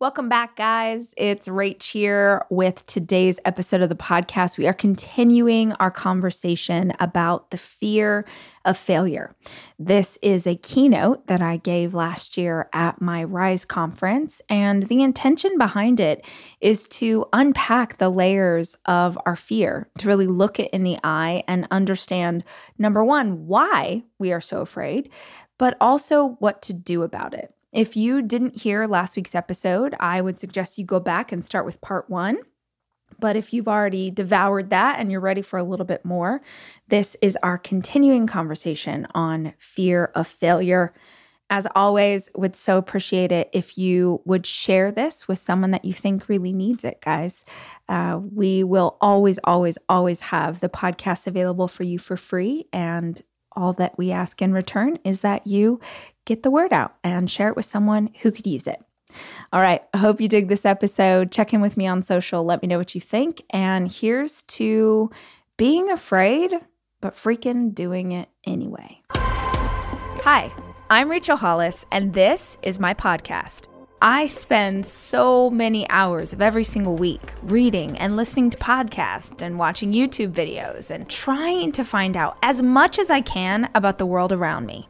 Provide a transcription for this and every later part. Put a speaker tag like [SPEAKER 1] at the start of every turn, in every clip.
[SPEAKER 1] Welcome back, guys. It's Rach here with today's episode of the podcast. We are continuing our conversation about the fear of failure. This is a keynote that I gave last year at my Rise conference, and the intention behind it is to unpack the layers of our fear, to really look it in the eye and understand number one, why we are so afraid, but also what to do about it. If you didn't hear last week's episode, I would suggest you go back and start with part one. But if you've already devoured that and you're ready for a little bit more, this is our continuing conversation on fear of failure. As always, would so appreciate it if you would share this with someone that you think really needs it, guys. Uh, we will always, always, always have the podcast available for you for free. And all that we ask in return is that you get the word out and share it with someone who could use it. All right. I hope you dig this episode. Check in with me on social. Let me know what you think. And here's to being afraid, but freaking doing it anyway. Hi, I'm Rachel Hollis, and this is my podcast. I spend so many hours of every single week reading and listening to podcasts and watching YouTube videos and trying to find out as much as I can about the world around me.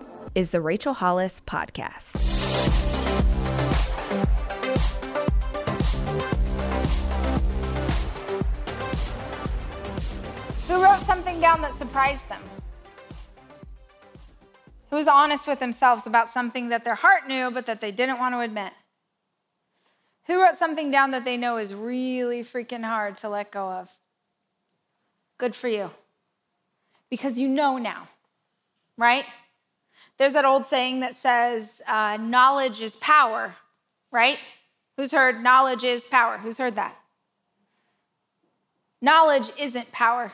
[SPEAKER 1] is the Rachel Hollis Podcast.
[SPEAKER 2] Who wrote something down that surprised them? Who was honest with themselves about something that their heart knew but that they didn't want to admit? Who wrote something down that they know is really freaking hard to let go of? Good for you. Because you know now, right? There's that old saying that says, uh, knowledge is power, right? Who's heard knowledge is power? Who's heard that? Knowledge isn't power.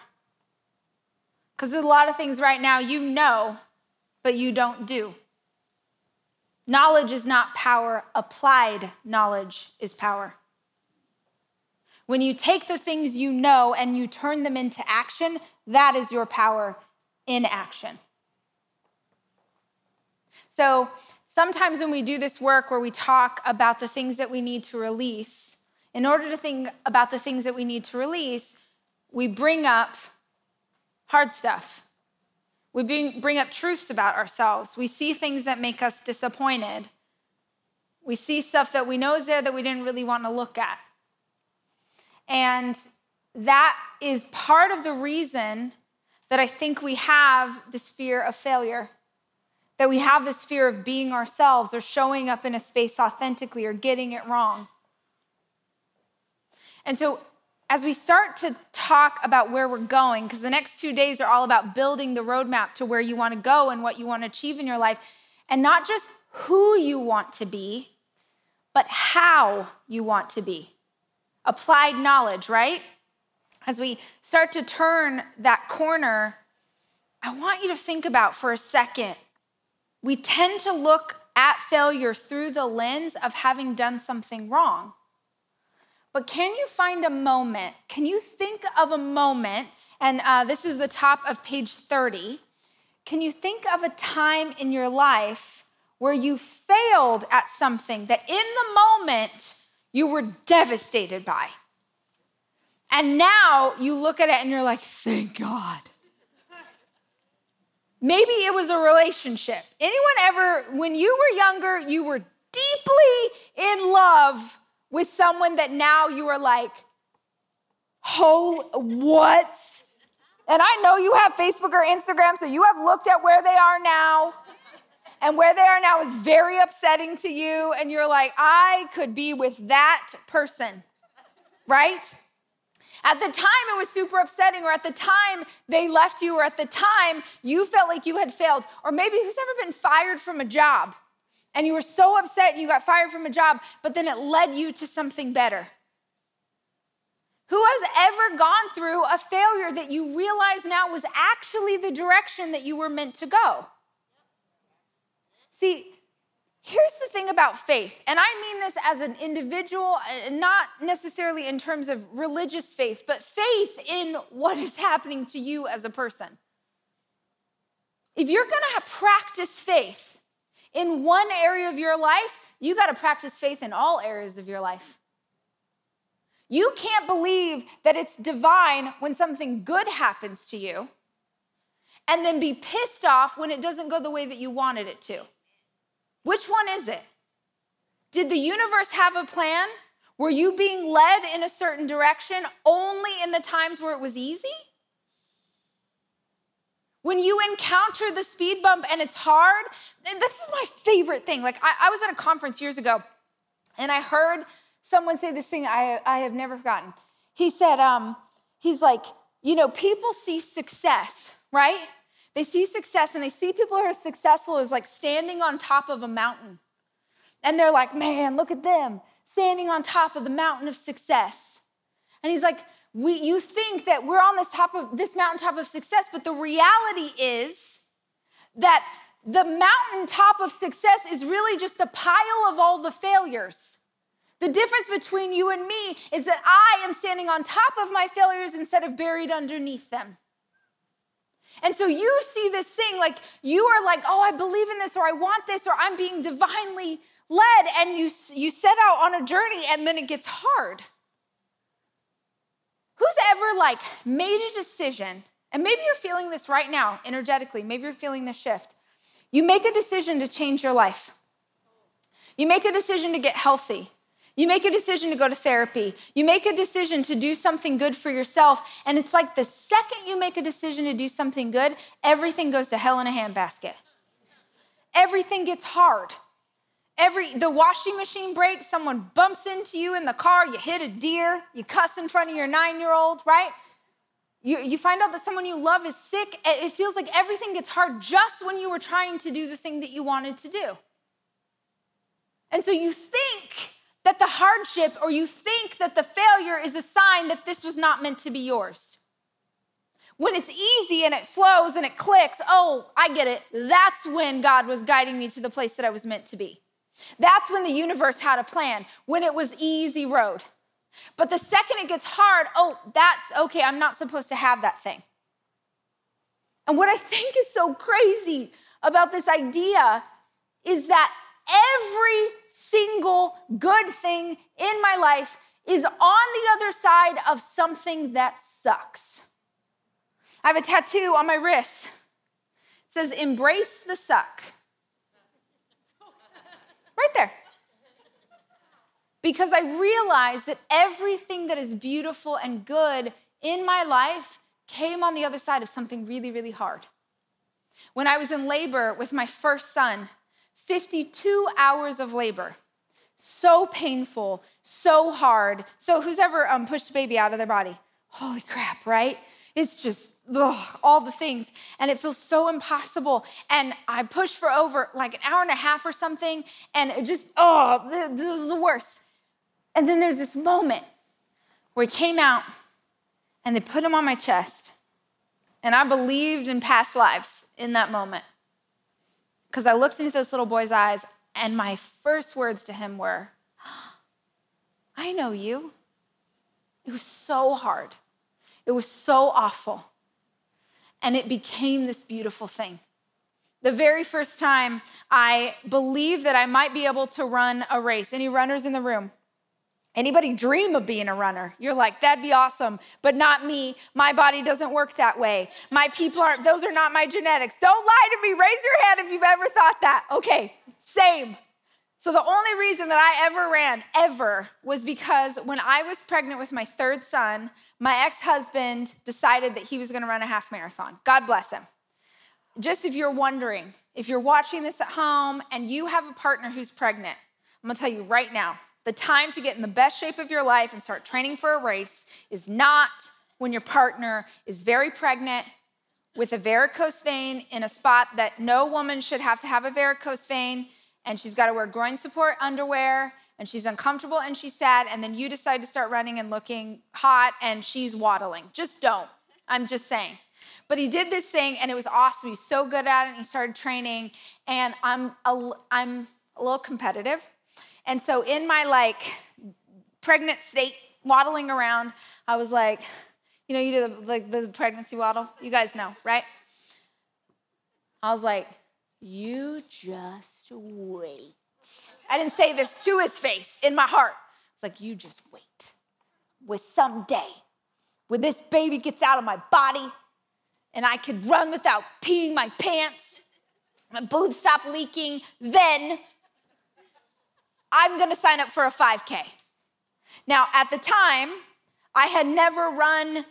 [SPEAKER 2] Because there's a lot of things right now you know, but you don't do. Knowledge is not power, applied knowledge is power. When you take the things you know and you turn them into action, that is your power in action. So sometimes when we do this work where we talk about the things that we need to release, in order to think about the things that we need to release, we bring up hard stuff. We bring, bring up truths about ourselves. We see things that make us disappointed. We see stuff that we know is there that we didn't really want to look at. And that is part of the reason that I think we have this fear of failure that we have this fear of being ourselves or showing up in a space authentically or getting it wrong. And so, as we start to talk about where we're going, because the next two days are all about building the roadmap to where you want to go and what you want to achieve in your life, and not just who you want to be, but how you want to be. Applied knowledge, right? As we start to turn that corner, I want you to think about for a second we tend to look at failure through the lens of having done something wrong. But can you find a moment? Can you think of a moment? And uh, this is the top of page 30. Can you think of a time in your life where you failed at something that in the moment you were devastated by? And now you look at it and you're like, thank God. Maybe it was a relationship. Anyone ever, when you were younger, you were deeply in love with someone that now you are like, oh, what? And I know you have Facebook or Instagram, so you have looked at where they are now. And where they are now is very upsetting to you. And you're like, I could be with that person, right? At the time, it was super upsetting, or at the time they left you, or at the time you felt like you had failed. Or maybe who's ever been fired from a job and you were so upset you got fired from a job, but then it led you to something better. Who has ever gone through a failure that you realize now was actually the direction that you were meant to go? See, here's the thing about faith, and I mean this as an individual, uh, not necessarily in terms of religious faith, but faith in what is happening to you as a person. If you're gonna practice faith in one area of your life, you gotta practice faith in all areas of your life. You can't believe that it's divine when something good happens to you and then be pissed off when it doesn't go the way that you wanted it to. Which one is it? Did the universe have a plan? Were you being led in a certain direction only in the times where it was easy? When you encounter the speed bump and it's hard, this is my favorite thing. Like, I, I was at a conference years ago and I heard someone say this thing I, I have never forgotten. He said, um, he's like, you know, people see success, right? They see success and they see people who are successful as like standing on top of a mountain. And they're like, man, look at them standing on top of the mountain of success. And he's like, we, you think that we're on this top of this mountaintop of success, but the reality is that the mountaintop of success is really just a pile of all the failures. The difference between you and me is that I am standing on top of my failures instead of buried underneath them. And so you see this thing like you are like, oh, I believe in this, or I want this, or I'm being divinely led, and you, you set out on a journey and then it gets hard. Who's ever like made a decision, and maybe you're feeling this right now energetically, maybe you're feeling the shift. You make a decision to change your life, you make a decision to get healthy. You make a decision to go to therapy. You make a decision to do something good for yourself. And it's like the second you make a decision to do something good, everything goes to hell in a handbasket. Everything gets hard. Every the washing machine breaks, someone bumps into you in the car, you hit a deer, you cuss in front of your nine-year-old, right? You, you find out that someone you love is sick. It feels like everything gets hard just when you were trying to do the thing that you wanted to do. And so you think that the hardship or you think that the failure is a sign that this was not meant to be yours. When it's easy and it flows and it clicks, oh, I get it. That's when God was guiding me to the place that I was meant to be. That's when the universe had a plan, when it was easy road. But the second it gets hard, oh, that's okay, I'm not supposed to have that thing. And what I think is so crazy about this idea is that every single good thing in my life is on the other side of something that sucks. I have a tattoo on my wrist. It says, Embrace the suck. Right there. Because I realized that everything that is beautiful and good in my life came on the other side of something really, really hard. When I was in labor with my first son, 52 hours of labor. So painful, so hard. So, who's ever um, pushed a baby out of their body? Holy crap, right? It's just ugh, all the things. And it feels so impossible. And I pushed for over like an hour and a half or something. And it just, oh, this is the worst. And then there's this moment where he came out and they put him on my chest. And I believed in past lives in that moment because I looked into this little boy's eyes, and my first words to him were, I know you. It was so hard. It was so awful. And it became this beautiful thing. The very first time I believed that I might be able to run a race. Any runners in the room? Anybody dream of being a runner? You're like, that'd be awesome, but not me. My body doesn't work that way. My people aren't, those are not my genetics. Don't lie to me. Raise your hand if you've ever thought that. Okay, same. So the only reason that I ever ran, ever, was because when I was pregnant with my third son, my ex husband decided that he was gonna run a half marathon. God bless him. Just if you're wondering, if you're watching this at home and you have a partner who's pregnant, I'm gonna tell you right now, the time to get in the best shape of your life and start training for a race is not when your partner is very pregnant with a varicose vein in a spot that no woman should have to have a varicose vein, and she's got to wear groin support underwear, and she's uncomfortable and she's sad, and then you decide to start running and looking hot and she's waddling. Just don't. I'm just saying. But he did this thing and it was awesome. He's so good at it. And he started training, and I'm a, I'm a little competitive. And so in my like pregnant state, waddling around, I was like, you know, you do the, like the pregnancy waddle. You guys know, right? I was like, you just wait. I didn't say this to his face in my heart. It's like, you just wait. With someday, when this baby gets out of my body and I could run without peeing my pants, my boobs stop leaking, then I'm gonna sign up for a 5K. Now, at the time, I had never run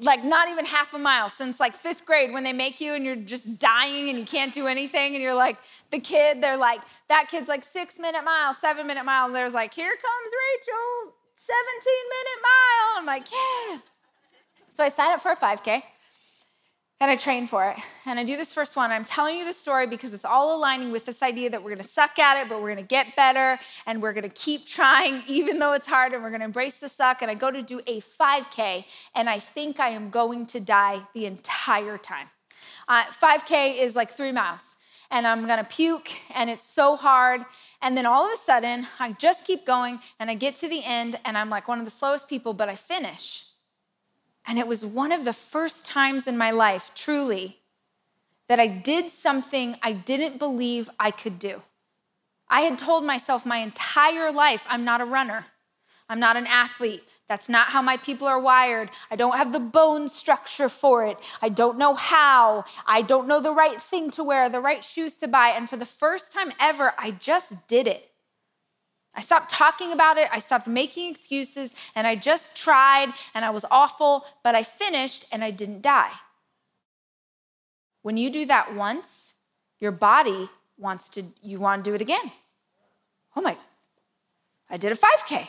[SPEAKER 2] like not even half a mile since like fifth grade when they make you and you're just dying and you can't do anything and you're like the kid they're like that kid's like six minute mile seven minute mile and there's like here comes rachel 17 minute mile. I'm like yeah. So i signed up for a 5k and I train for it. And I do this first one. I'm telling you this story because it's all aligning with this idea that we're gonna suck at it, but we're gonna get better and we're gonna keep trying even though it's hard and we're gonna embrace the suck. And I go to do a 5K and I think I am going to die the entire time. Uh, 5K is like three miles and I'm gonna puke and it's so hard. And then all of a sudden, I just keep going and I get to the end and I'm like one of the slowest people, but I finish. And it was one of the first times in my life, truly, that I did something I didn't believe I could do. I had told myself my entire life I'm not a runner, I'm not an athlete. That's not how my people are wired. I don't have the bone structure for it. I don't know how. I don't know the right thing to wear, the right shoes to buy. And for the first time ever, I just did it. I stopped talking about it, I stopped making excuses, and I just tried, and I was awful, but I finished and I didn't die. When you do that once, your body wants to, you want to do it again. Oh my, I did a 5K.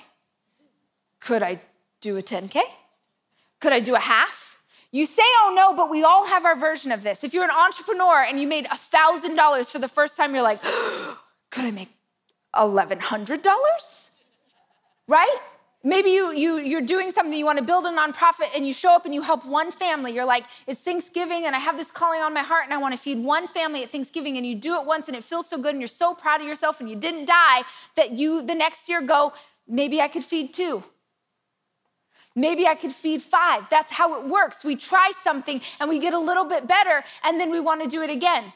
[SPEAKER 2] Could I do a 10K? Could I do a half? You say, oh no, but we all have our version of this. If you're an entrepreneur and you made $1,000 for the first time, you're like, could I make $1,100? Right? Maybe you, you, you're doing something, you want to build a nonprofit, and you show up and you help one family. You're like, it's Thanksgiving, and I have this calling on my heart, and I want to feed one family at Thanksgiving, and you do it once, and it feels so good, and you're so proud of yourself, and you didn't die, that you the next year go, maybe I could feed two. Maybe I could feed five. That's how it works. We try something and we get a little bit better, and then we want to do it again.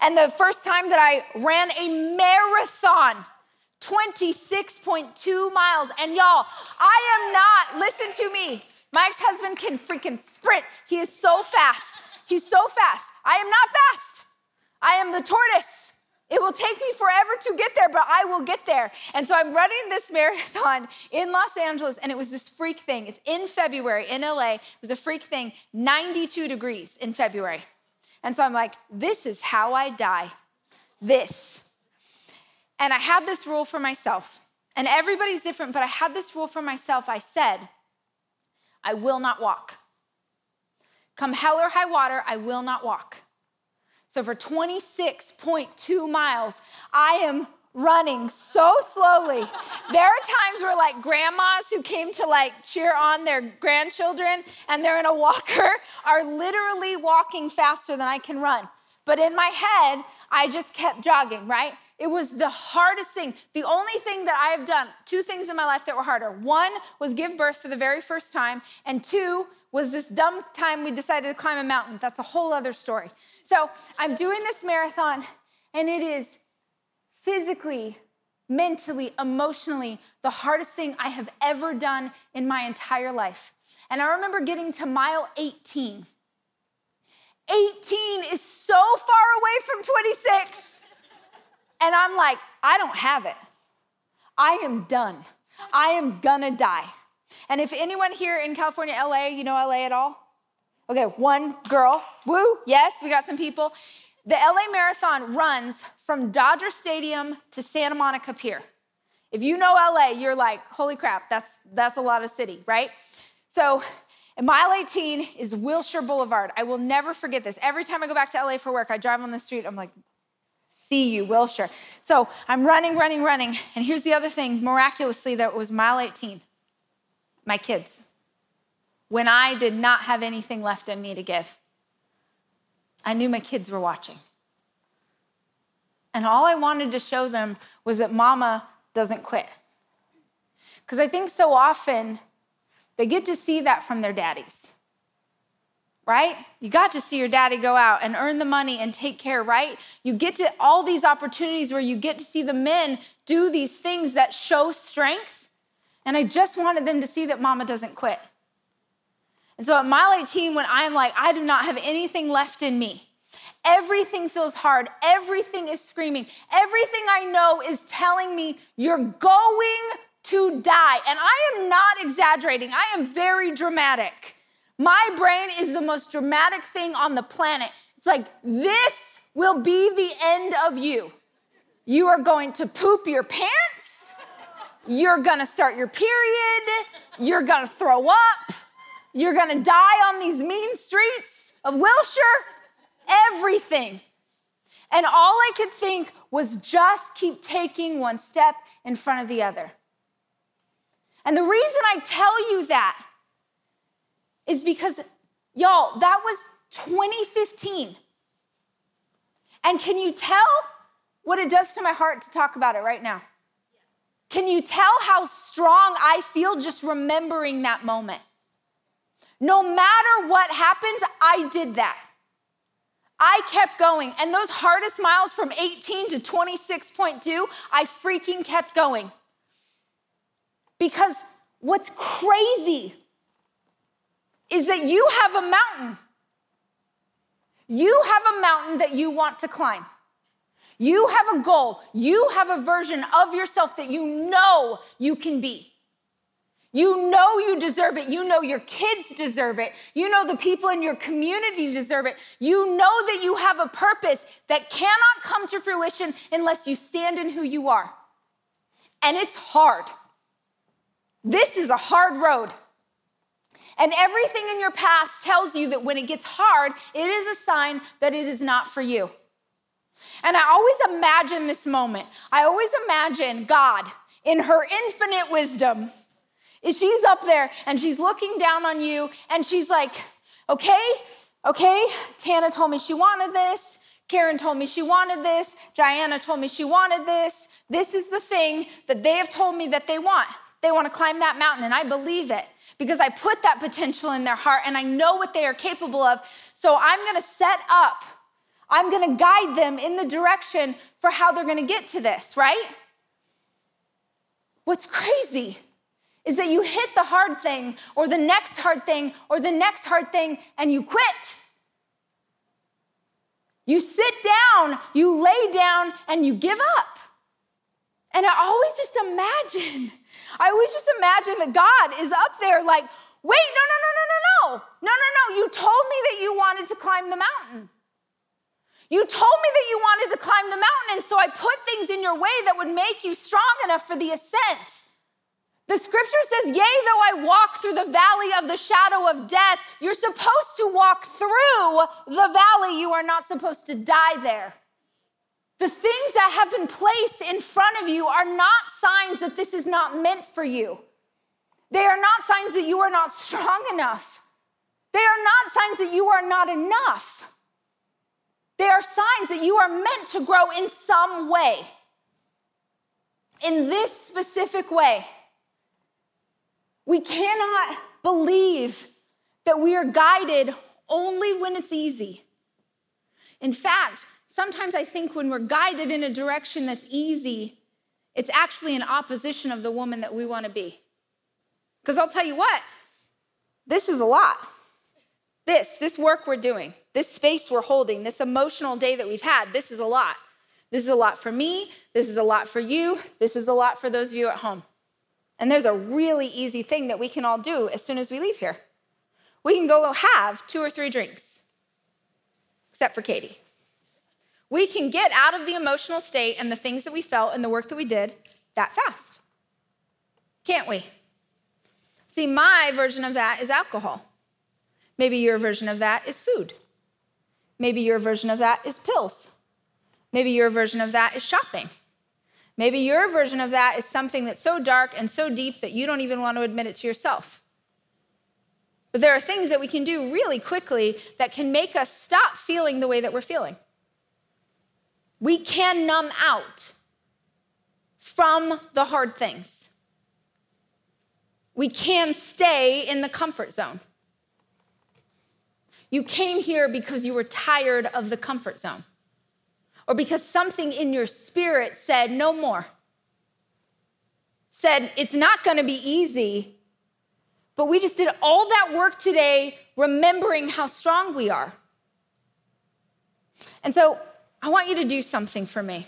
[SPEAKER 2] And the first time that I ran a marathon, 26.2 miles. And y'all, I am not, listen to me. My ex husband can freaking sprint. He is so fast. He's so fast. I am not fast. I am the tortoise. It will take me forever to get there, but I will get there. And so I'm running this marathon in Los Angeles, and it was this freak thing. It's in February in LA. It was a freak thing, 92 degrees in February. And so I'm like, this is how I die. This. And I had this rule for myself. And everybody's different, but I had this rule for myself. I said, I will not walk. Come hell or high water, I will not walk. So for 26.2 miles, I am running so slowly. there are times where like grandmas who came to like cheer on their grandchildren and they're in a walker are literally walking faster than I can run. But in my head, I just kept jogging, right? It was the hardest thing. The only thing that I have done, two things in my life that were harder. One was give birth for the very first time, and two was this dumb time we decided to climb a mountain. That's a whole other story. So I'm doing this marathon, and it is physically, mentally, emotionally, the hardest thing I have ever done in my entire life. And I remember getting to mile 18. 18 is so far away from 26. And I'm like, I don't have it. I am done. I am gonna die. And if anyone here in California, LA, you know LA at all? Okay, one girl. Woo, yes, we got some people. The LA Marathon runs from Dodger Stadium to Santa Monica Pier. If you know LA, you're like, holy crap, that's, that's a lot of city, right? So, mile 18 is Wilshire Boulevard. I will never forget this. Every time I go back to LA for work, I drive on the street, I'm like, see you, Wilshire. So I'm running, running, running. And here's the other thing miraculously, that was mile 18 my kids. When I did not have anything left in me to give, I knew my kids were watching. And all I wanted to show them was that mama doesn't quit. Because I think so often they get to see that from their daddies right? You got to see your daddy go out and earn the money and take care, right? You get to all these opportunities where you get to see the men do these things that show strength. And I just wanted them to see that mama doesn't quit. And so at mile 18, when I'm like, I do not have anything left in me, everything feels hard, everything is screaming, everything I know is telling me, you're going to die. And I am not exaggerating, I am very dramatic. My brain is the most dramatic thing on the planet. It's like, this will be the end of you. You are going to poop your pants. You're gonna start your period. You're gonna throw up. You're gonna die on these mean streets of Wilshire. Everything. And all I could think was just keep taking one step in front of the other. And the reason I tell you that is because, y'all, that was 2015. And can you tell what it does to my heart to talk about it right now? Can you tell how strong I feel just remembering that moment? No matter what happens, I did that. I kept going. And those hardest miles from 18 to 26.2, I freaking kept going. Because what's crazy is that you have a mountain. You have a mountain that you want to climb. You have a goal. You have a version of yourself that you know you can be. You know you deserve it. You know your kids deserve it. You know the people in your community deserve it. You know that you have a purpose that cannot come to fruition unless you stand in who you are. And it's hard. This is a hard road. And everything in your past tells you that when it gets hard, it is a sign that it is not for you. And I always imagine this moment. I always imagine God in her infinite wisdom. She's up there and she's looking down on you and she's like, okay, okay, Tana told me she wanted this. Karen told me she wanted this. Diana told me she wanted this. This is the thing that they have told me that they want. They want to climb that mountain, and I believe it because I put that potential in their heart and I know what they are capable of. So I'm going to set up, I'm going to guide them in the direction for how they're going to get to this, right? What's crazy is that you hit the hard thing or the next hard thing or the next hard thing and you quit. You sit down, you lay down, and you give up. And I always just imagine I always just imagine that God is up there like, wait, no, no, no, no, no, no. No, no, no. You told me that you wanted to climb the mountain. You told me that you wanted to climb the mountain, and so I put things in your way that would make you strong enough for the ascent. The scripture says, Yea, though I walk through the valley of the shadow of death, you're supposed to walk through the valley. You are not supposed to die there. The things that have been placed in front of you are not signs that this is not meant for you. They are not signs that you are not strong enough. They are not signs that you are not enough. They are signs that you are meant to grow in some way. In this specific way, we cannot believe that we are guided only when it's easy. In fact, sometimes I think when we're guided in a direction that's easy, it's actually in opposition of the woman that we want to be. Because I'll tell you what, this is a lot. This, this work we're doing, this space we're holding, this emotional day that we've had, this is a lot. This is a lot for me. This is a lot for you. This is a lot for those of you at home. And there's a really easy thing that we can all do as soon as we leave here. We can go have two or three drinks, except for Katie. We can get out of the emotional state and the things that we felt and the work that we did that fast. Can't we? See, my version of that is alcohol. Maybe your version of that is food. Maybe your version of that is pills. Maybe your version of that is shopping. Maybe your version of that is something that's so dark and so deep that you don't even want to admit it to yourself. But there are things that we can do really quickly that can make us stop feeling the way that we're feeling. We can numb out from the hard things. We can stay in the comfort zone. You came here because you were tired of the comfort zone or because something in your spirit said, no more. Said, it's not gonna be easy, but we just did all that work today remembering how strong we are. And so I want you to do something for me.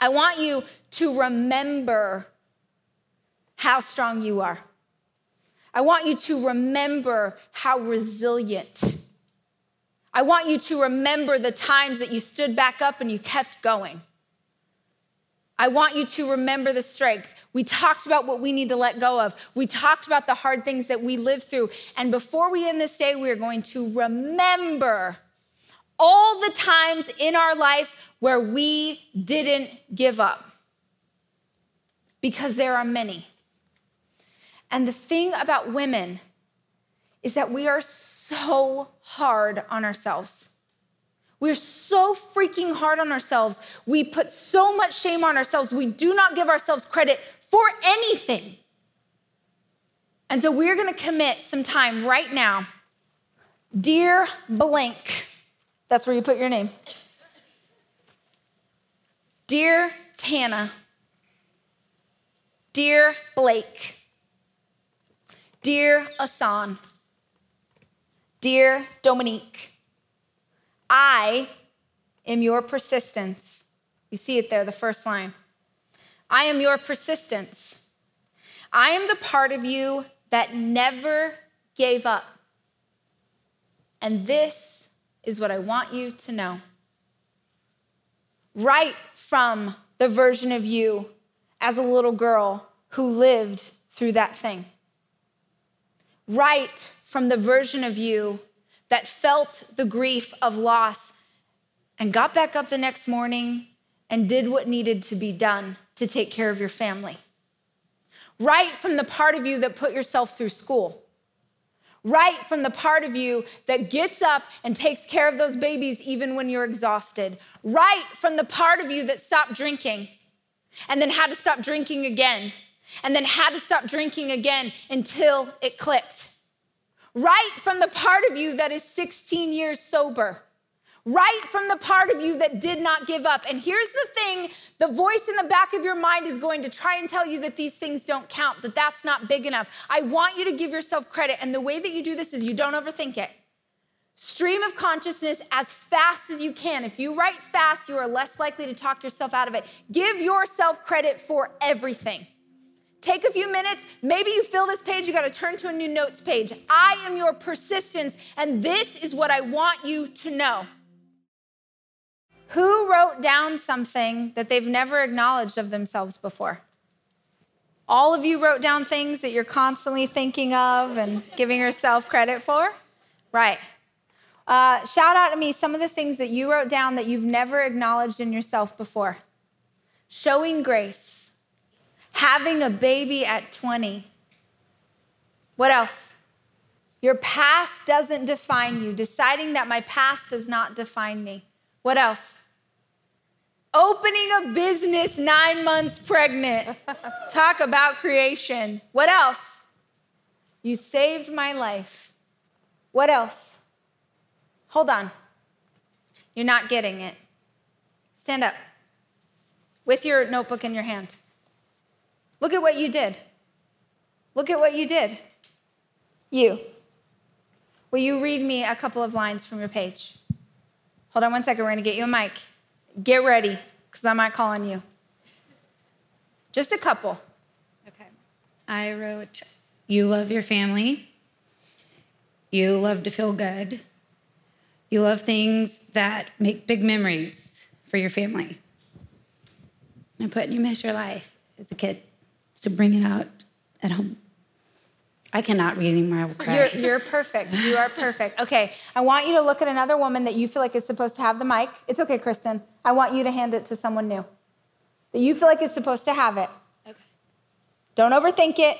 [SPEAKER 2] I want you to remember how strong you are. I want you to remember how resilient I want you to remember the times that you stood back up and you kept going. I want you to remember the strength. We talked about what we need to let go of. We talked about the hard things that we live through. And before we end this day, we are going to remember all the times in our life where we didn't give up. Because there are many. And the thing about women is that we are so hard on ourselves. We're so freaking hard on ourselves. We put so much shame on ourselves. We do not give ourselves credit for anything. And so we're gonna commit some time right now. Dear blank, that's where you put your name. Dear Tana, Dear Blake, Dear Asan, Dear Dominique, I am your persistence. You see it there, the first line. I am your persistence. I am the part of you that never gave up. And this is what I want you to know. Right from the version of you as a little girl who lived through that thing. Right from the version of you that felt the grief of loss and got back up the next morning and did what needed to be done to take care of your family. Right from the part of you that put yourself through school. Right from the part of you that gets up and takes care of those babies even when you're exhausted. Right from the part of you that stopped drinking and then had to stop drinking again and then had to stop drinking again until it clicked right from the part of you that is 16 years sober, right from the part of you that did not give up. And here's the thing the voice in the back of your mind is going to try and tell you that these things don't count, that that's not big enough. I want you to give yourself credit. And the way that you do this is you don't overthink it. Stream of consciousness as fast as you can. If you write fast, you are less likely to talk yourself out of it. Give yourself credit for everything. Take a few minutes. Maybe you fill this page, you got to turn to a new notes page. I am your persistence, and this is what I want you to know. Who wrote down something that they've never acknowledged of themselves before? All of you wrote down things that you're constantly thinking of and giving yourself credit for? Right. Uh, shout out to me some of the things that you wrote down that you've never acknowledged in yourself before. Showing grace having a baby at 20. What else? Your past doesn't define you. Deciding that my past does not define me. What else? Opening a business nine months pregnant. Talk about creation. What else? You saved my life. What else? Hold on. You're not getting it. Stand up with your notebook in your hand. Look at what you did. Look at what you did. You. Will you read me a couple of lines from your page? Hold on one second. We're going to get you a mic. Get ready, because I might call on you. Just a couple.
[SPEAKER 3] Okay. I wrote, You love your family. You love to feel good. You love things that make big memories for your family. I put, You miss your life as a kid to bring it out at home. I cannot read anymore. I will cry.
[SPEAKER 2] You're, you're perfect. You are perfect. Okay, I want you to look at another woman that you feel like is supposed to have the mic. It's okay, Kristen. I want you to hand it to someone new that you feel like is supposed to have it. Okay. Don't overthink it.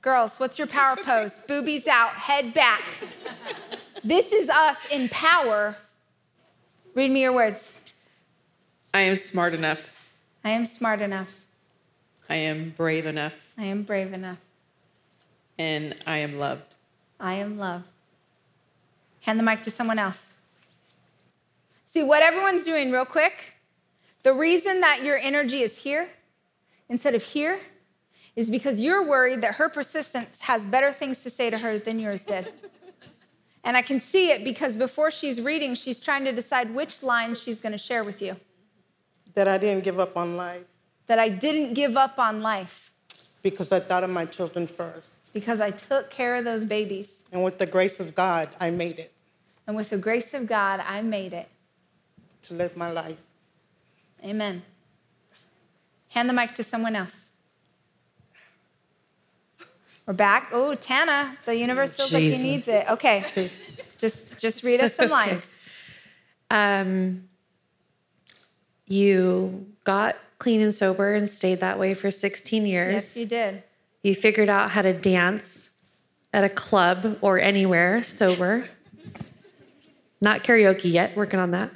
[SPEAKER 2] Girls, what's your power okay. pose? Boobies out, head back. this is us in power. Read me your words.
[SPEAKER 4] I am smart enough.
[SPEAKER 2] I am smart enough.
[SPEAKER 4] I am brave enough.
[SPEAKER 2] I am brave enough.
[SPEAKER 4] And I am loved.
[SPEAKER 2] I am loved. Hand the mic to someone else. See, what everyone's doing, real quick, the reason that your energy is here instead of here is because you're worried that her persistence has better things to say to her than yours did. and I can see it because before she's reading, she's trying to decide which line she's going to share with you.
[SPEAKER 5] That I didn't give up on life.
[SPEAKER 2] That I didn't give up on life.
[SPEAKER 5] Because I thought of my children first.
[SPEAKER 2] Because I took care of those babies.
[SPEAKER 5] And with the grace of God, I made it.
[SPEAKER 2] And with the grace of God, I made it.
[SPEAKER 5] To live my life.
[SPEAKER 2] Amen. Hand the mic to someone else. We're back. Oh, Tana, the universe feels Jesus. like he needs it. Okay. just just read us some lines.
[SPEAKER 6] Um, you got clean and sober and stayed that way for 16 years.
[SPEAKER 2] Yes, you did.
[SPEAKER 6] You figured out how to dance at a club or anywhere sober. Not karaoke yet, working on that.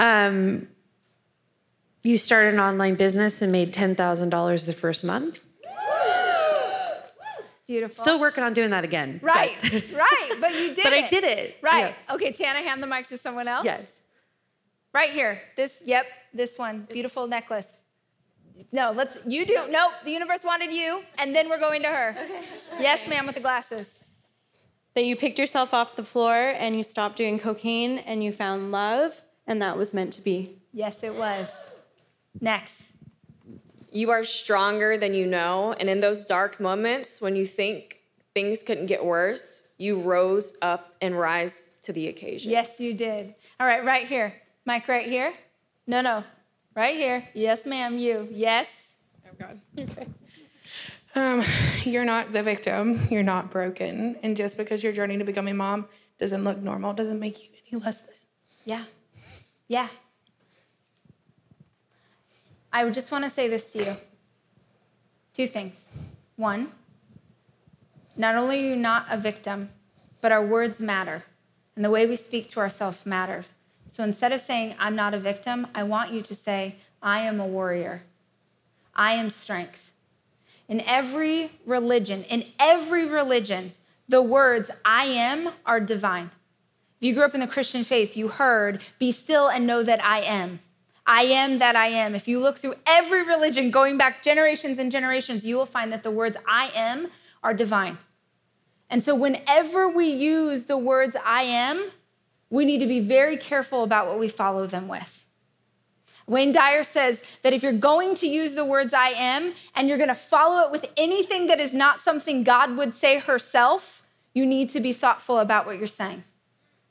[SPEAKER 6] Um, you started an online business and made $10,000 the first month.
[SPEAKER 2] Beautiful.
[SPEAKER 6] Still working on doing that again.
[SPEAKER 2] Right, but. right. But you did
[SPEAKER 6] but
[SPEAKER 2] it.
[SPEAKER 6] I did it.
[SPEAKER 2] Right. Yeah. Okay, Tana, hand the mic to someone else.
[SPEAKER 6] Yes.
[SPEAKER 2] Right here. This, yep, this one. Beautiful necklace. No, let's, you do. Nope, the universe wanted you, and then we're going to her. Okay. Yes, ma'am, with the glasses.
[SPEAKER 7] That you picked yourself off the floor and you stopped doing cocaine and you found love, and that was meant to be.
[SPEAKER 2] Yes, it was. Next.
[SPEAKER 8] You are stronger than you know. And in those dark moments when you think things couldn't get worse, you rose up and rise to the occasion.
[SPEAKER 2] Yes, you did. All right, right here. Mike, right here. No, no. Right here. Yes, ma'am, you. Yes.
[SPEAKER 9] Oh, God. Okay. Um, you're not the victim. You're not broken. And just because your journey to becoming mom doesn't look normal doesn't make you any less than.
[SPEAKER 2] Yeah. Yeah. I just want to say this to you two things. One, not only are you not a victim, but our words matter. And the way we speak to ourselves matters. So instead of saying, I'm not a victim, I want you to say, I am a warrior. I am strength. In every religion, in every religion, the words I am are divine. If you grew up in the Christian faith, you heard, Be still and know that I am. I am that I am. If you look through every religion going back generations and generations, you will find that the words I am are divine. And so, whenever we use the words I am, we need to be very careful about what we follow them with. Wayne Dyer says that if you're going to use the words I am and you're going to follow it with anything that is not something God would say herself, you need to be thoughtful about what you're saying.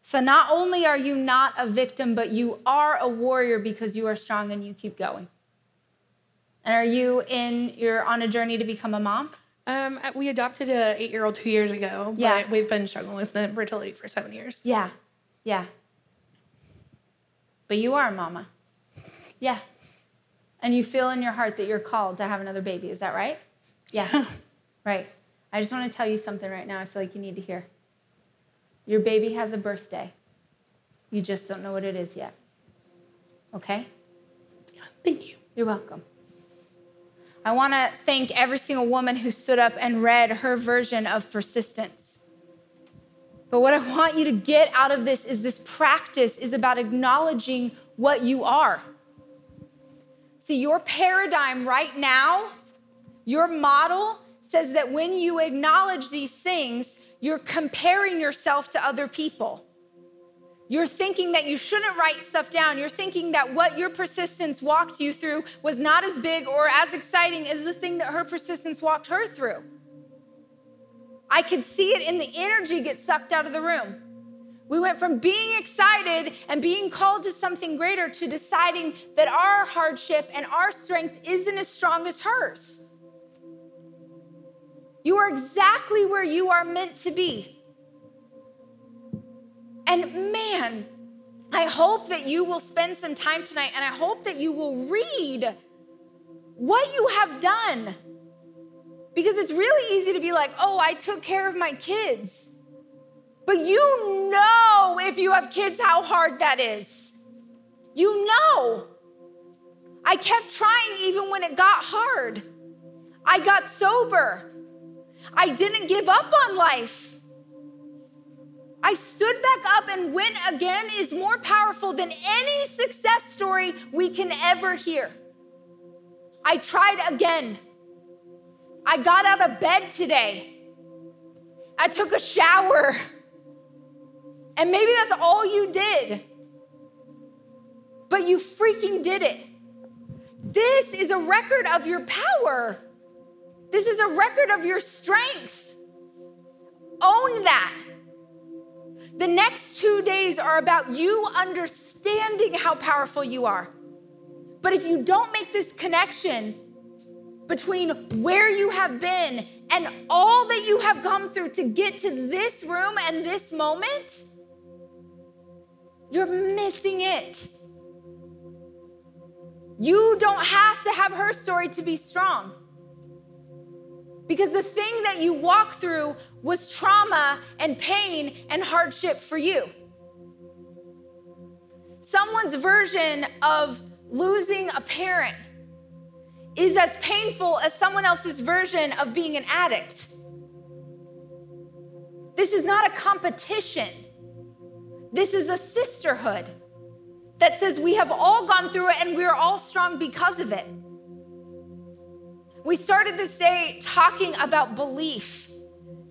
[SPEAKER 2] So not only are you not a victim, but you are a warrior because you are strong and you keep going. And are you in, you're on a journey to become a mom?
[SPEAKER 9] Um, we adopted a eight year old two years ago, yeah. we've been struggling with infertility for seven years.
[SPEAKER 2] Yeah, yeah. But you are a mama. Yeah. And you feel in your heart that you're called to have another baby. Is that right? Yeah. right. I just want to tell you something right now I feel like you need to hear. Your baby has a birthday. You just don't know what it is yet. Okay?
[SPEAKER 9] Thank you.
[SPEAKER 2] You're welcome. I want to thank every single woman who stood up and read her version of persistence. But what I want you to get out of this is this practice is about acknowledging what you are. See, your paradigm right now, your model says that when you acknowledge these things, you're comparing yourself to other people. You're thinking that you shouldn't write stuff down. You're thinking that what your persistence walked you through was not as big or as exciting as the thing that her persistence walked her through. I could see it in the energy get sucked out of the room. We went from being excited and being called to something greater to deciding that our hardship and our strength isn't as strong as hers. You are exactly where you are meant to be. And man, I hope that you will spend some time tonight and I hope that you will read what you have done. Because it's really easy to be like, oh, I took care of my kids. But you know, if you have kids, how hard that is. You know. I kept trying even when it got hard. I got sober. I didn't give up on life. I stood back up and went again is more powerful than any success story we can ever hear. I tried again. I got out of bed today. I took a shower. And maybe that's all you did. But you freaking did it. This is a record of your power. This is a record of your strength. Own that. The next two days are about you understanding how powerful you are. But if you don't make this connection between where you have been and all that you have come through to get to this room and this moment, you're missing it. You don't have to have her story to be strong. Because the thing that you walk through was trauma and pain and hardship for you. Someone's version of losing a parent is as painful as someone else's version of being an addict. This is not a competition. This is a sisterhood that says we have all gone through it and we're all strong because of it. We started this day talking about belief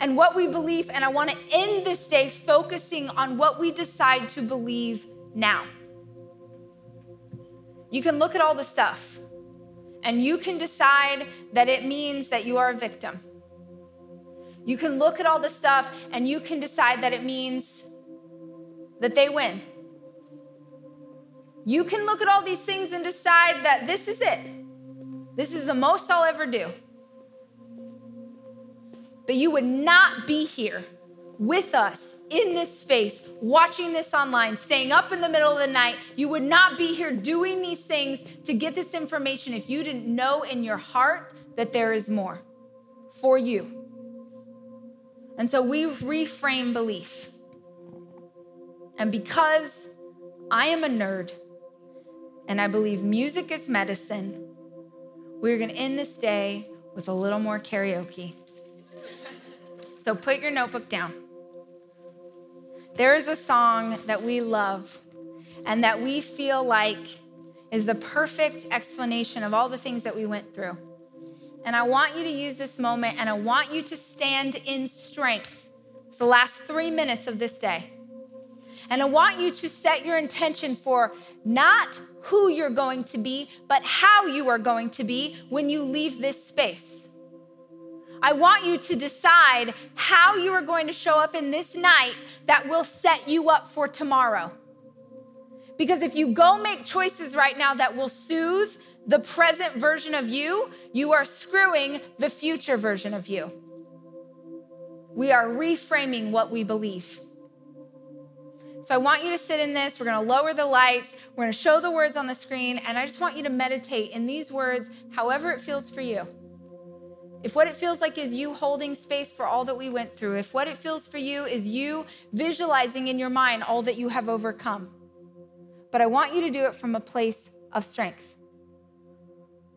[SPEAKER 2] and what we believe, and I want to end this day focusing on what we decide to believe now. You can look at all the stuff and you can decide that it means that you are a victim. You can look at all the stuff and you can decide that it means that they win. You can look at all these things and decide that this is it. This is the most I'll ever do. But you would not be here with us in this space, watching this online, staying up in the middle of the night. You would not be here doing these things to get this information if you didn't know in your heart that there is more for you. And so we reframe belief. And because I am a nerd and I believe music is medicine, we're gonna end this day with a little more karaoke. So put your notebook down. There is a song that we love and that we feel like is the perfect explanation of all the things that we went through. And I want you to use this moment and I want you to stand in strength. It's the last three minutes of this day. And I want you to set your intention for not who you're going to be, but how you are going to be when you leave this space. I want you to decide how you are going to show up in this night that will set you up for tomorrow. Because if you go make choices right now that will soothe the present version of you, you are screwing the future version of you. We are reframing what we believe. So I want you to sit in this. We're going to lower the lights. We're going to show the words on the screen. And I just want you to meditate in these words, however it feels for you. If what it feels like is you holding space for all that we went through, if what it feels for you is you visualizing in your mind all that you have overcome. But I want you to do it from a place of strength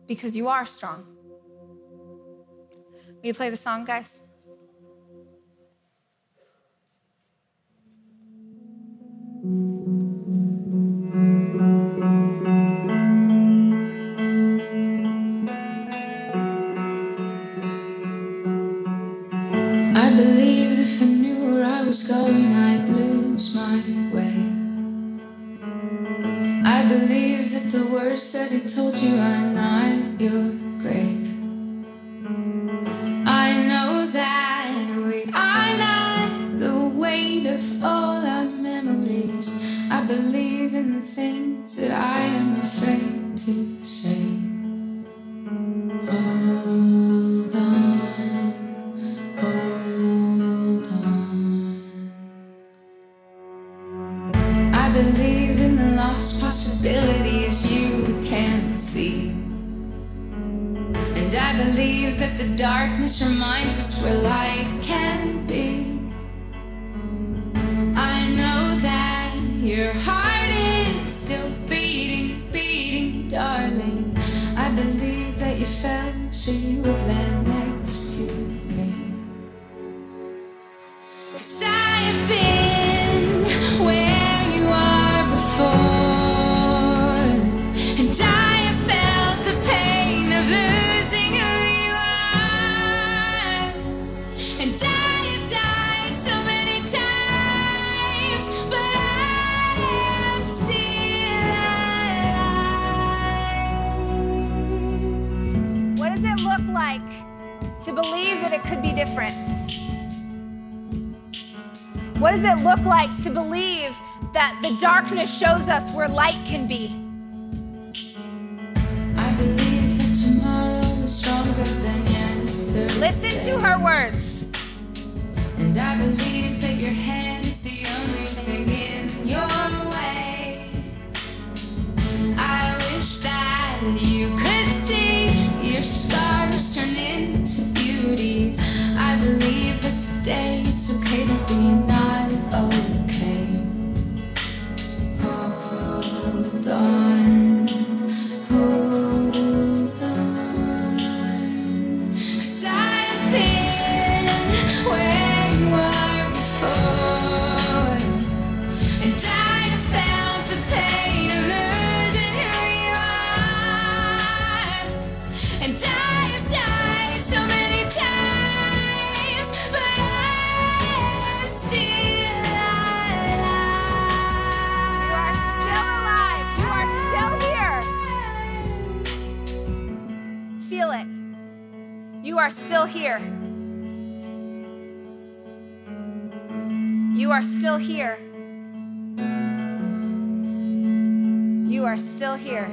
[SPEAKER 2] because you are strong. Will you play the song, guys? What does it look like to believe that the darkness shows us where light can be?
[SPEAKER 10] I believe that tomorrow is stronger than yesterday.
[SPEAKER 2] Listen to her words.
[SPEAKER 10] And I believe that your hand is the only thing in your way. I wish that
[SPEAKER 2] Feel it. You are still here. You are still here. You are still here.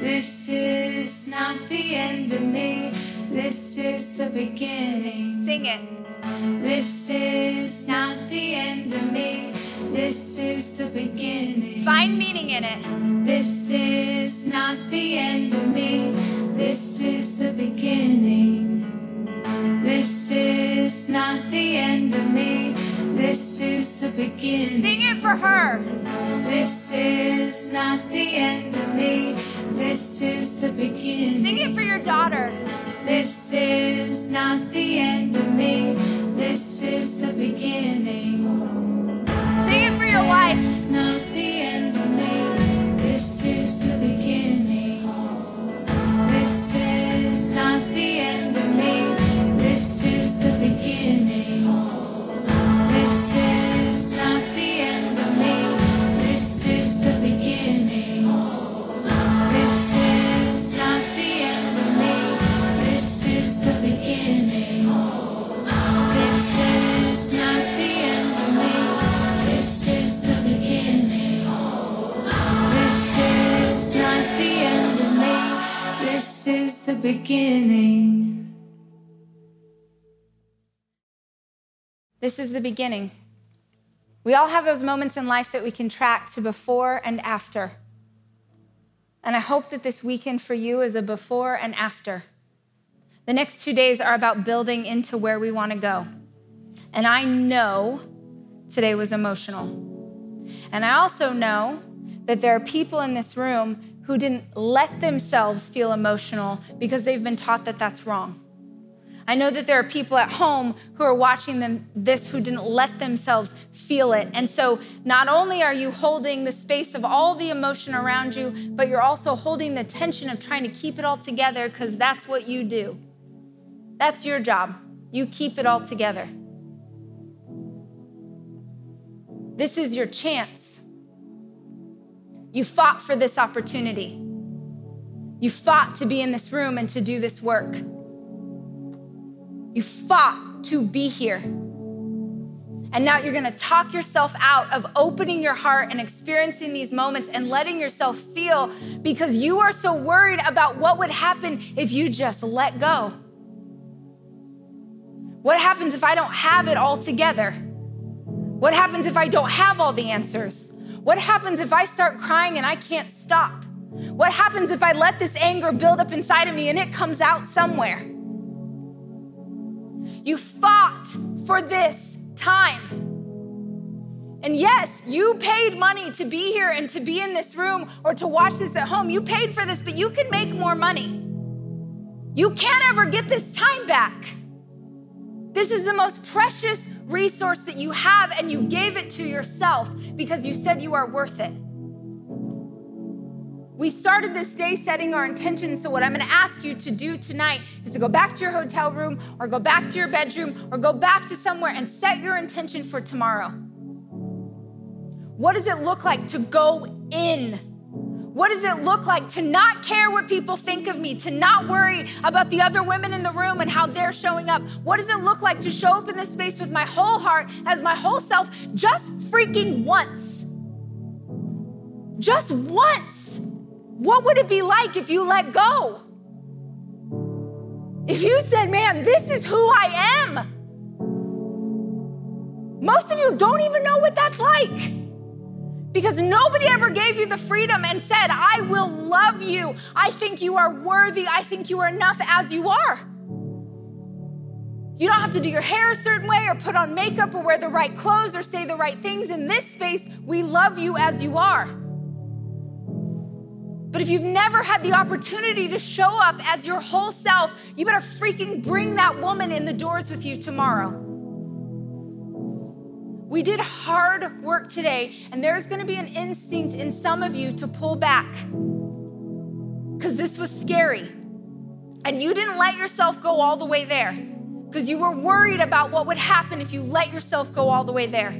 [SPEAKER 10] This is not the end of me. This is the beginning.
[SPEAKER 2] Sing it.
[SPEAKER 10] This is not the end of me. This is the beginning.
[SPEAKER 2] Find meaning in it.
[SPEAKER 10] This is not the end of me. This is the beginning. This is not the end of me. This is the beginning.
[SPEAKER 2] Sing it for her.
[SPEAKER 10] This is not the end of me. This is the beginning.
[SPEAKER 2] Sing it for your daughter.
[SPEAKER 10] This is not the end of me. This is the beginning.
[SPEAKER 2] Sing it for your wife.
[SPEAKER 10] It's not the end of me. This is the beginning. This is not the end of me. This is the beginning. This is the beginning.
[SPEAKER 2] This is the beginning. We all have those moments in life that we can track to before and after. And I hope that this weekend for you is a before and after. The next two days are about building into where we want to go. And I know today was emotional. And I also know that there are people in this room who didn't let themselves feel emotional because they've been taught that that's wrong. I know that there are people at home who are watching them this who didn't let themselves feel it. And so not only are you holding the space of all the emotion around you, but you're also holding the tension of trying to keep it all together because that's what you do. That's your job. You keep it all together. This is your chance. You fought for this opportunity. You fought to be in this room and to do this work. You fought to be here. And now you're gonna talk yourself out of opening your heart and experiencing these moments and letting yourself feel because you are so worried about what would happen if you just let go. What happens if I don't have it all together? What happens if I don't have all the answers? What happens if I start crying and I can't stop? What happens if I let this anger build up inside of me and it comes out somewhere? You fought for this time. And yes, you paid money to be here and to be in this room or to watch this at home. You paid for this, but you can make more money. You can't ever get this time back. This is the most precious resource that you have, and you gave it to yourself because you said you are worth it. We started this day setting our intention. So, what I'm going to ask you to do tonight is to go back to your hotel room or go back to your bedroom or go back to somewhere and set your intention for tomorrow. What does it look like to go in? What does it look like to not care what people think of me, to not worry about the other women in the room and how they're showing up? What does it look like to show up in this space with my whole heart, as my whole self, just freaking once? Just once. What would it be like if you let go? If you said, man, this is who I am. Most of you don't even know what that's like because nobody ever gave you the freedom and said, I will love you. I think you are worthy. I think you are enough as you are. You don't have to do your hair a certain way or put on makeup or wear the right clothes or say the right things. In this space, we love you as you are. But if you've never had the opportunity to show up as your whole self, you better freaking bring that woman in the doors with you tomorrow. We did hard work today, and there's gonna be an instinct in some of you to pull back because this was scary. And you didn't let yourself go all the way there because you were worried about what would happen if you let yourself go all the way there.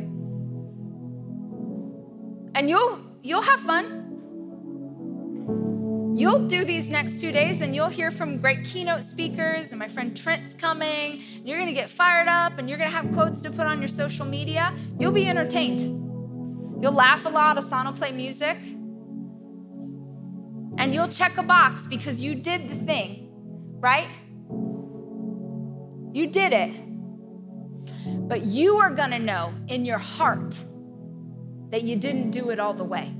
[SPEAKER 2] And you'll you'll have fun. You'll do these next two days and you'll hear from great keynote speakers, and my friend Trent's coming. And you're gonna get fired up and you're gonna have quotes to put on your social media. You'll be entertained. You'll laugh a lot. Asana will play music. And you'll check a box because you did the thing, right? You did it. But you are gonna know in your heart that you didn't do it all the way.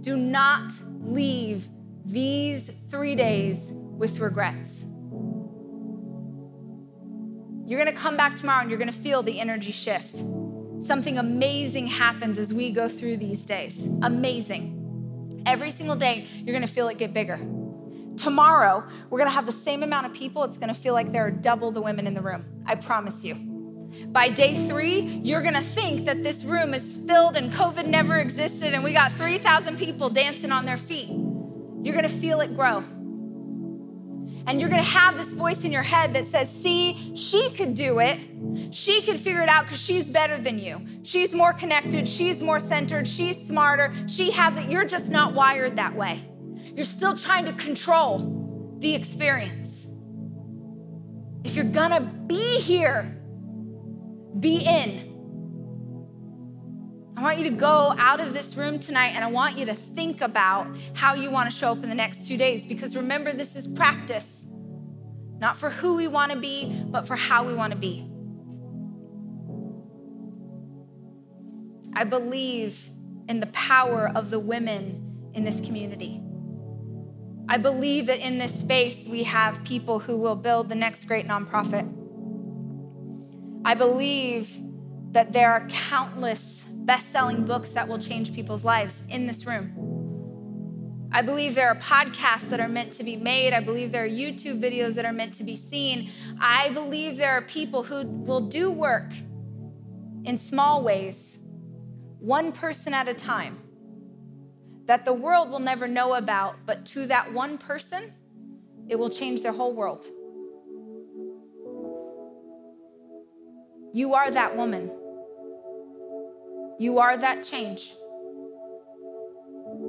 [SPEAKER 2] Do not leave these three days with regrets. You're gonna come back tomorrow and you're gonna feel the energy shift. Something amazing happens as we go through these days. Amazing. Every single day, you're gonna feel it get bigger. Tomorrow, we're gonna have the same amount of people. It's gonna feel like there are double the women in the room. I promise you. By day three, you're gonna think that this room is filled and COVID never existed and we got 3,000 people dancing on their feet. You're gonna feel it grow. And you're gonna have this voice in your head that says, See, she could do it. She could figure it out because she's better than you. She's more connected, she's more centered, she's smarter, she has it. You're just not wired that way. You're still trying to control the experience. If you're gonna be here, be in. I want you to go out of this room tonight and I want you to think about how you want to show up in the next two days because remember, this is practice, not for who we want to be, but for how we want to be. I believe in the power of the women in this community. I believe that in this space we have people who will build the next great nonprofit. I believe that there are countless best selling books that will change people's lives in this room. I believe there are podcasts that are meant to be made. I believe there are YouTube videos that are meant to be seen. I believe there are people who will do work in small ways, one person at a time, that the world will never know about, but to that one person, it will change their whole world. You are that woman. You are that change.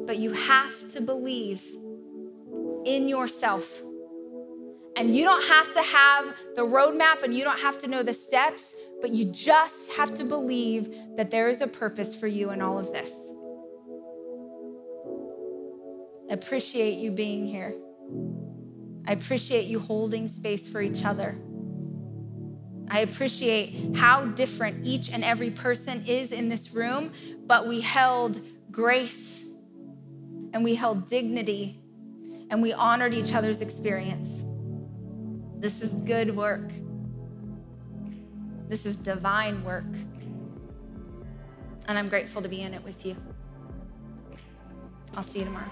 [SPEAKER 2] But you have to believe in yourself. And you don't have to have the roadmap and you don't have to know the steps, but you just have to believe that there is a purpose for you in all of this. I appreciate you being here. I appreciate you holding space for each other. I appreciate how different each and every person is in this room, but we held grace and we held dignity and we honored each other's experience.
[SPEAKER 11] This is good work. This is divine work. And I'm grateful to be in it with you. I'll see you tomorrow.